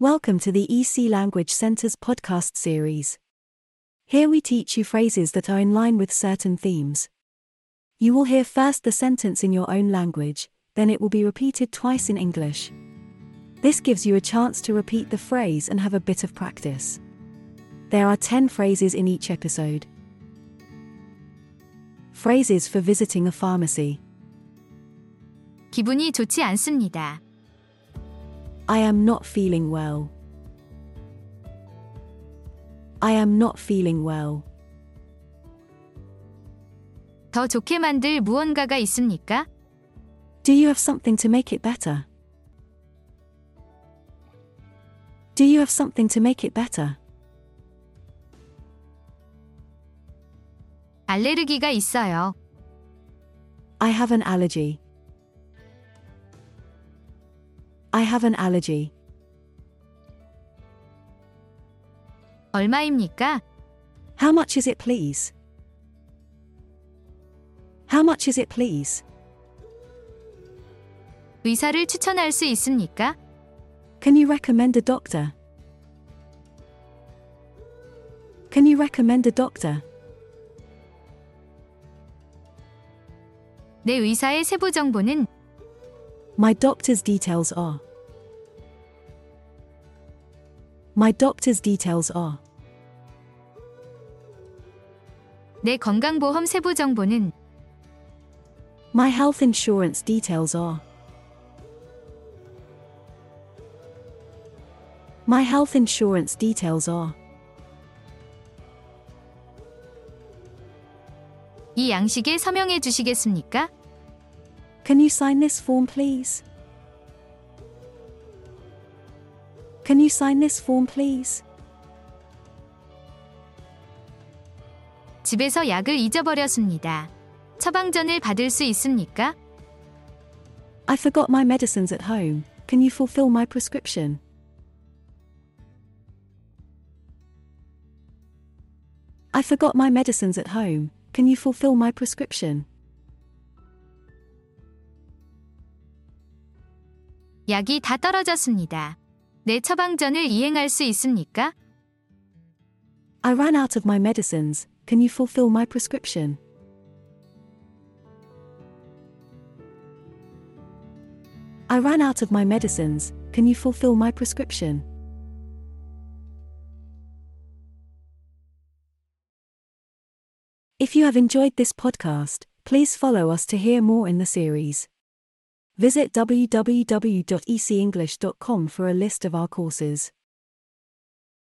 Welcome to the EC Language Center's podcast series. Here we teach you phrases that are in line with certain themes. You will hear first the sentence in your own language, then it will be repeated twice in English. This gives you a chance to repeat the phrase and have a bit of practice. There are 10 phrases in each episode. Phrases for visiting a pharmacy. 기분이 좋지 않습니다. I am not feeling well. I am not feeling well. 더 좋게 만들 무언가가 있습니까? Do you have something to make it better? Do you have something to make it better? 알레르기가 있어요. I have an allergy. I have an allergy. 얼마입니까? How much is it, please? How much is it, please? 의사를 추천할 수 있습니까? Can you recommend a doctor? Can you recommend a doctor? 내 의사의 세부 정보는 My doctor's details are. My doctor's details are. 내 건강보험 세부 정보는 My health insurance details are. My health insurance details are. 이 양식에 서명해 주시겠습니까? Can you sign this form, please? Can you sign this form, please? 집에서 약을 잊어버렸습니다. 처방전을 받을 수 있습니까? I forgot my medicines at home. Can you fulfill my prescription? I forgot my medicines at home. Can you fulfill my prescription? 약이 다 떨어졌습니다. 내 처방전을 이행할 수 있습니까? I ran out of my medicines. Can you fulfill my prescription? I ran out of my medicines. Can you fulfill my prescription? If you have enjoyed this podcast, please follow us to hear more in the series. Visit www.ecenglish.com for a list of our courses.